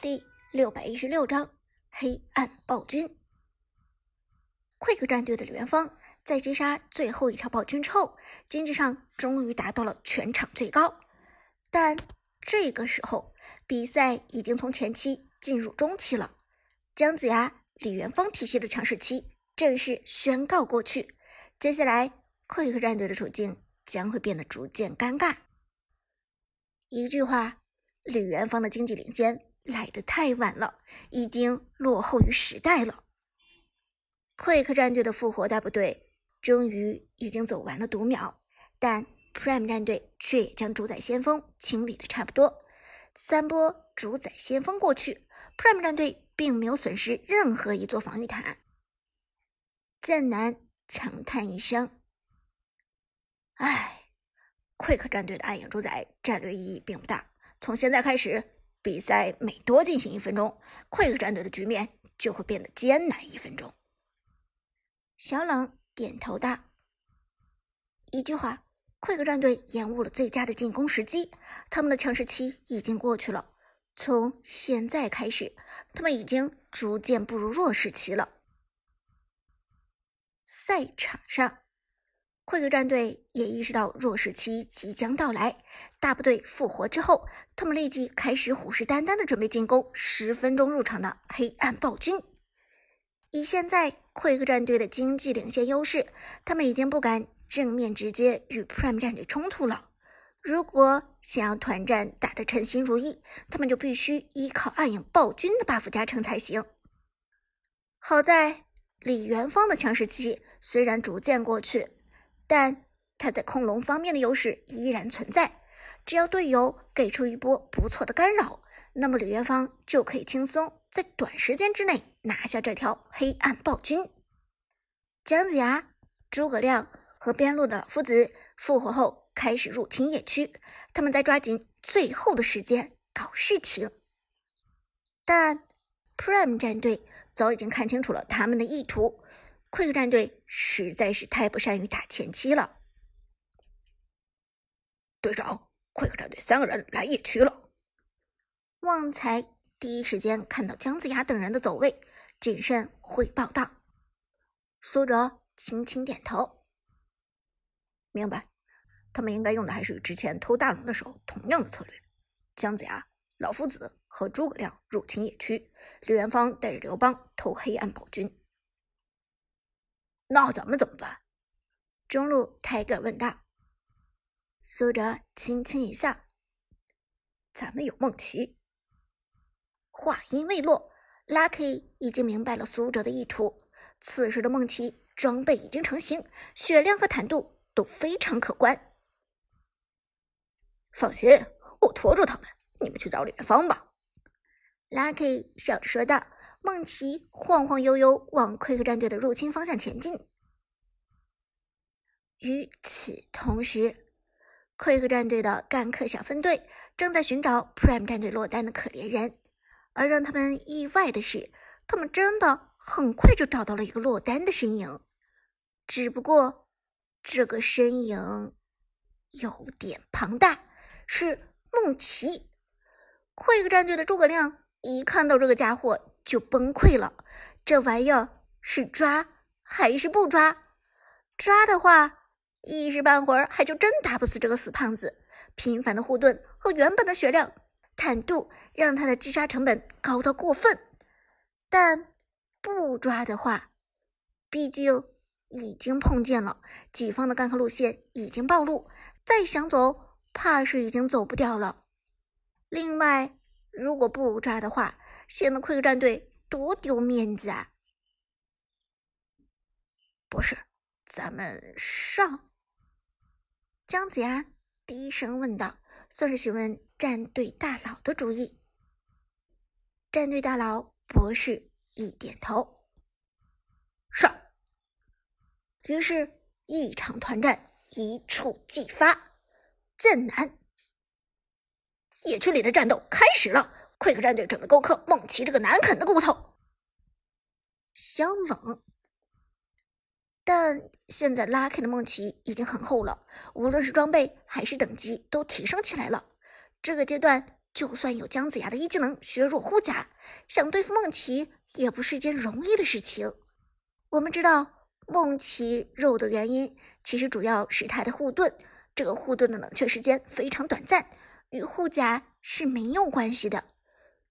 第六百一十六章黑暗暴君。Quick 战队的李元芳在击杀最后一条暴君之后，经济上终于达到了全场最高。但这个时候，比赛已经从前期进入中期了。姜子牙、李元芳体系的强势期正式宣告过去。接下来，Quick 战队的处境将会变得逐渐尴尬。一句话，李元芳的经济领先。来得太晚了，已经落后于时代了。Quick 战队的复活大部队终于已经走完了读秒，但 Prime 战队却也将主宰先锋清理的差不多。三波主宰先锋过去，Prime 战队并没有损失任何一座防御塔。剑南长叹一声：“唉，Quick 战队的暗影主宰战略意义并不大。从现在开始。”比赛每多进行一分钟快克战队的局面就会变得艰难一分钟。小冷点头道：“一句话快克战队延误了最佳的进攻时机，他们的强势期已经过去了。从现在开始，他们已经逐渐步入弱势期了。”赛场上。Quick 战队也意识到弱势期即将到来，大部队复活之后，他们立即开始虎视眈眈的准备进攻十分钟入场的黑暗暴君。以现在 Quick 战队的经济领先优势，他们已经不敢正面直接与 Prime 战队冲突了。如果想要团战打得称心如意，他们就必须依靠暗影暴君的 buff 加成才行。好在李元芳的强势期虽然逐渐过去。但他在控龙方面的优势依然存在，只要队友给出一波不错的干扰，那么李元芳就可以轻松在短时间之内拿下这条黑暗暴君。姜子牙、诸葛亮和边路的老夫子复活后开始入侵野区，他们在抓紧最后的时间搞事情。但 Prime 战队早已经看清楚了他们的意图。Quick 战队实在是太不善于打前期了。队长，Quick 战队三个人来野区了。旺财第一时间看到姜子牙等人的走位，谨慎汇报道。苏哲轻轻点头，明白。他们应该用的还是与之前偷大龙的时候同样的策略。姜子牙、老夫子和诸葛亮入侵野区，李元芳带着刘邦偷黑暗暴君。那咱们怎么办？中路泰戈尔问道。苏哲轻轻一笑：“咱们有梦奇。”话音未落，Lucky 已经明白了苏哲的意图。此时的梦奇装备已经成型，血量和坦度都非常可观。放心，我拖住他们，你们去找李元芳吧。”Lucky 笑着说道。梦琪晃晃悠悠往 Quick 战队的入侵方向前进。与此同时，Quick 战队的干客小分队正在寻找 Prime 战队落单的可怜人。而让他们意外的是，他们真的很快就找到了一个落单的身影。只不过，这个身影有点庞大，是梦琪。Quick 战队的诸葛亮一看到这个家伙。就崩溃了，这玩意儿是抓还是不抓？抓的话，一时半会儿还就真打不死这个死胖子。频繁的护盾和原本的血量、坦度，让他的击杀成本高到过分。但不抓的话，毕竟已经碰见了己方的干克路线已经暴露，再想走，怕是已经走不掉了。另外，如果不抓的话，显得快客战队多丢面子啊！不是，咱们上。姜子牙低声问道，算是询问战队大佬的主意。战队大佬博士一点头，上。于是，一场团战一触即发，剑南。野区里的战斗开始了，Quick 战队准备攻克梦奇这个难啃的骨头。小冷，但现在 Lucky 的梦奇已经很厚了，无论是装备还是等级都提升起来了。这个阶段就算有姜子牙的一技能削弱护甲，想对付梦琪也不是件容易的事情。我们知道梦琪肉的原因，其实主要是他的护盾，这个护盾的冷却时间非常短暂，与护甲是没有关系的。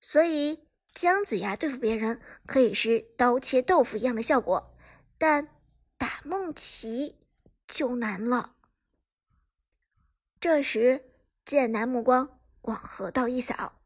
所以姜子牙对付别人可以是刀切豆腐一样的效果，但打梦琪就难了。这时，剑南目光往河道一扫，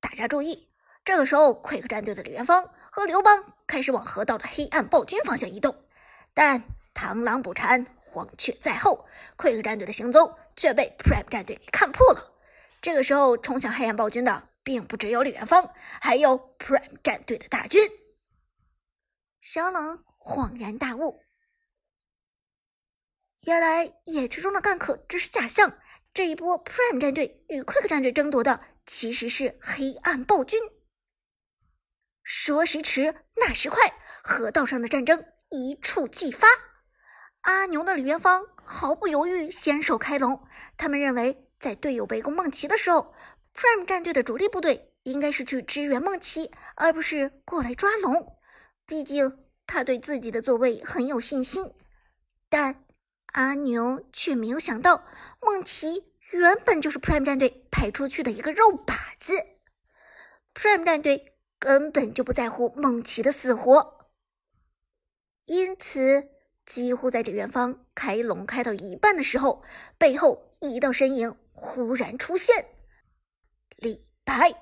大家注意，这个时候，Quick 战队的李元芳和刘邦开始往河道的黑暗暴君方向移动，但螳螂捕蝉，黄雀在后，Quick 战队的行踪却被 Prime 战队给看破了。这个时候，冲向黑暗暴君的并不只有李元芳，还有 Prime 战队的大军。小冷恍然大悟。原来野区中的干渴只是假象，这一波 Prime 战队与 Quick 战队争夺的其实是黑暗暴君。说时迟，那时快，河道上的战争一触即发。阿牛的李元芳毫不犹豫先手开龙，他们认为在队友围攻梦琪的时候，Prime 战队的主力部队应该是去支援梦琪，而不是过来抓龙。毕竟他对自己的座位很有信心，但。阿牛却没有想到，梦琪原本就是 Prime 战队派出去的一个肉靶子。Prime 战队根本就不在乎梦琪的死活，因此几乎在这元芳开龙开到一半的时候，背后一道身影忽然出现。李白，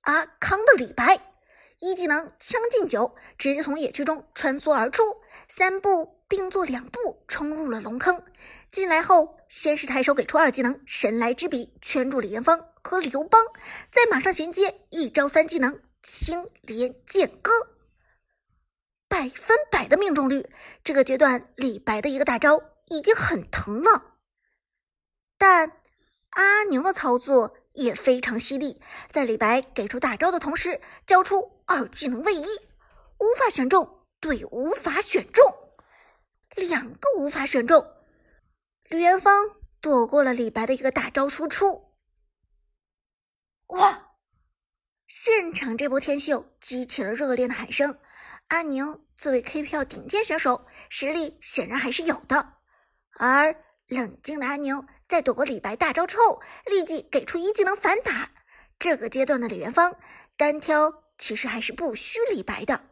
阿康的李白，一技能将进酒，直接从野区中穿梭而出，三步。并作两步冲入了龙坑，进来后先是抬手给出二技能神来之笔圈住李元芳和刘邦，再马上衔接一招三技能青莲剑歌，百分百的命中率。这个阶段李白的一个大招已经很疼了，但阿牛的操作也非常犀利，在李白给出大招的同时交出二技能位移，无法选中，对，无法选中。两个无法选中，吕元芳躲过了李白的一个大招输出。哇！现场这波天秀激起了热烈的喊声。阿宁作为 KPL 顶尖选手，实力显然还是有的。而冷静的阿宁在躲过李白大招之后，立即给出一技能反打。这个阶段的李元芳单挑其实还是不虚李白的，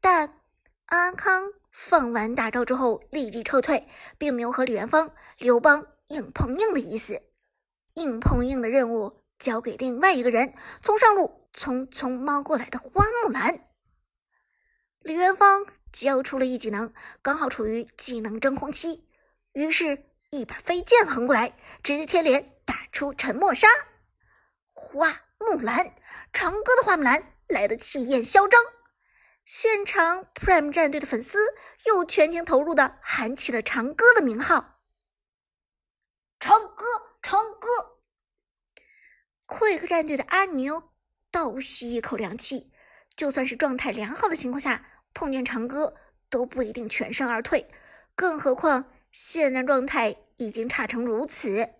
但阿康。放完大招之后，立即撤退，并没有和李元芳、刘邦硬碰硬的意思。硬碰硬的任务交给另外一个人，从上路匆匆猫过来的花木兰。李元芳交出了一技能，刚好处于技能真空期，于是，一把飞剑横过来，直接贴脸打出沉默杀。花木兰，长歌的花木兰来的气焰嚣张。现场 Prime 战队的粉丝又全情投入的喊起了长歌的名号。长歌，长歌！Quick 战队的阿牛倒吸一口凉气，就算是状态良好的情况下，碰见长歌都不一定全身而退，更何况现在状态已经差成如此。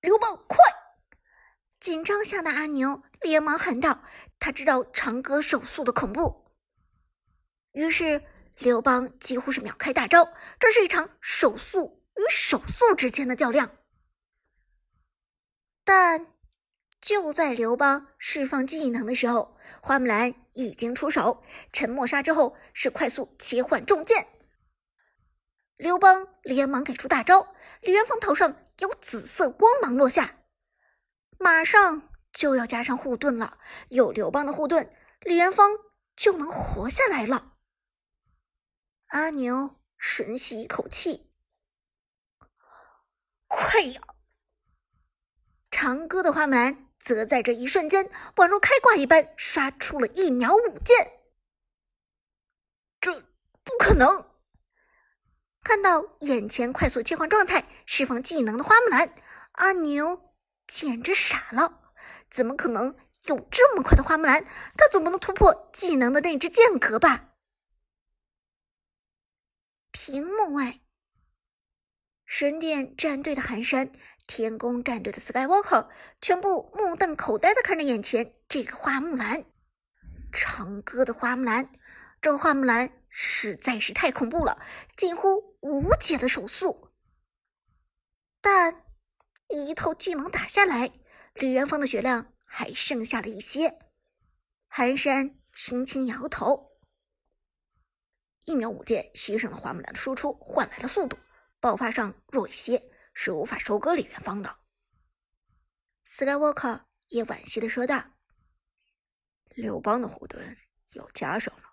刘邦，快！紧张下的阿牛连忙喊道。他知道长歌手速的恐怖，于是刘邦几乎是秒开大招。这是一场手速与手速之间的较量。但就在刘邦释放技能的时候，花木兰已经出手，沉默杀之后是快速切换重剑。刘邦连忙给出大招，李元芳头上有紫色光芒落下，马上。就要加上护盾了，有刘邦的护盾，李元芳就能活下来了。阿牛深吸一口气，快呀！长歌的花木兰则在这一瞬间，宛如开挂一般，刷出了一秒五剑。这不可能！看到眼前快速切换状态、释放技能的花木兰，阿牛简直傻了。怎么可能有这么快的花木兰？他总不能突破技能的那只间隔吧？屏幕外，神殿战队的寒山天宫战队的 Skywalker 全部目瞪口呆的看着眼前这个花木兰，长歌的花木兰，这个花木兰实在是太恐怖了，近乎无解的手速。但一套技能打下来，李元芳的血量还剩下了一些。寒山轻轻摇头，一秒五剑牺牲了花木兰的输出，换来了速度，爆发上弱一些。是无法收割李元芳的。Skywalker 也惋惜的说道：“刘邦的护盾要加上了，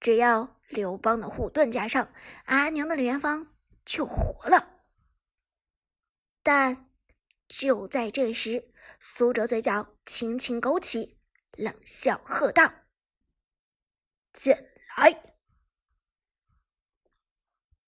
只要刘邦的护盾加上，阿娘的李元芳就活了。”但就在这时，苏哲嘴角轻轻勾起，冷笑喝道：“剑来！”